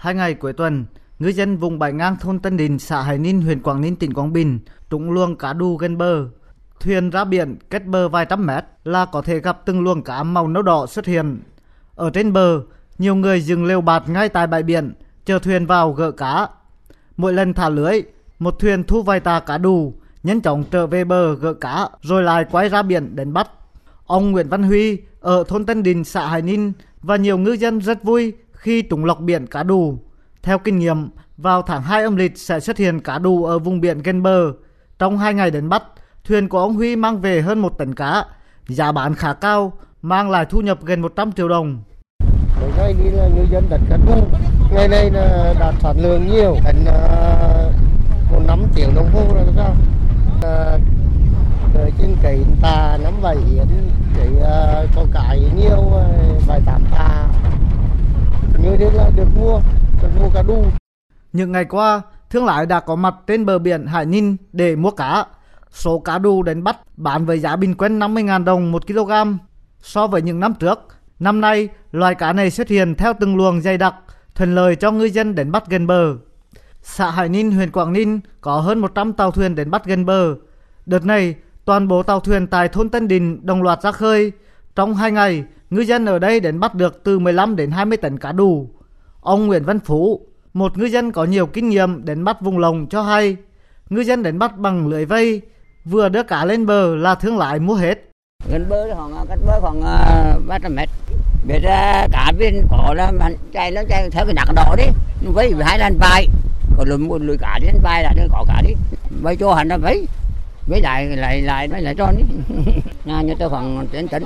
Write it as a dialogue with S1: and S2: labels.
S1: Hai ngày cuối tuần, ngư dân vùng bãi ngang thôn Tân Đình, xã Hải Ninh, huyện Quảng Ninh, tỉnh Quảng Bình trúng luồng cá đu gần bờ. Thuyền ra biển cách bờ vài trăm mét là có thể gặp từng luồng cá màu nâu đỏ xuất hiện. Ở trên bờ, nhiều người dừng lều bạt ngay tại bãi biển, chờ thuyền vào gỡ cá. Mỗi lần thả lưới, một thuyền thu vài tà cá đù, nhanh chóng trở về bờ gỡ cá rồi lại quay ra biển đánh bắt. Ông Nguyễn Văn Huy ở thôn Tân Đình, xã Hải Ninh và nhiều ngư dân rất vui khi trùng lọc biển cá đù. Theo kinh nghiệm, vào tháng 2 âm lịch sẽ xuất hiện cá đù ở vùng biển gần bờ. Trong hai ngày đến bắt, thuyền của ông Huy mang về hơn một tấn cá, giá bán khá cao, mang lại thu nhập gần 100 triệu đồng.
S2: Mỗi ngày đi là ngư dân đặt cá đù, ngày nay là đạt sản lượng nhiều, đánh à, một năm triệu đồng hồ là sao? À, rồi trên cái tà nắm vảy cái uh, à, có cái nhiều vài tám tà như thế là được mua cá đu
S1: những ngày qua thương lái đã có mặt trên bờ biển Hải Ninh để mua cá. Số cá đu đánh bắt bán với giá bình quân 50.000 đồng một kg. So với những năm trước năm nay loài cá này xuất hiện theo từng luồng dày đặc thuận lợi cho ngư dân đánh bắt gần bờ. Xã Hải Ninh huyện Quảng Ninh có hơn 100 tàu thuyền đánh bắt gần bờ. Đợt này toàn bộ tàu thuyền tại thôn Tân Đình đồng loạt ra khơi. Trong hai ngày, ngư dân ở đây đến bắt được từ 15 đến 20 tấn cá đủ. Ông Nguyễn Văn Phú, một ngư dân có nhiều kinh nghiệm đến bắt vùng lồng cho hay, ngư dân đến bắt bằng lưới vây, vừa đưa cá lên bờ là thương lái mua hết.
S3: Gần bờ khoảng à, cách bờ khoảng à, 300 mét. Biết ra cá bên có là chạy nó chạy theo cái nặng đỏ đi, với hai lần bài, còn lùm một lưới cá đi bài là có cá đi, bay cho hắn là vấy mấy lại lại lại mấy lại tròn nhà như tôi khoảng trên tấn.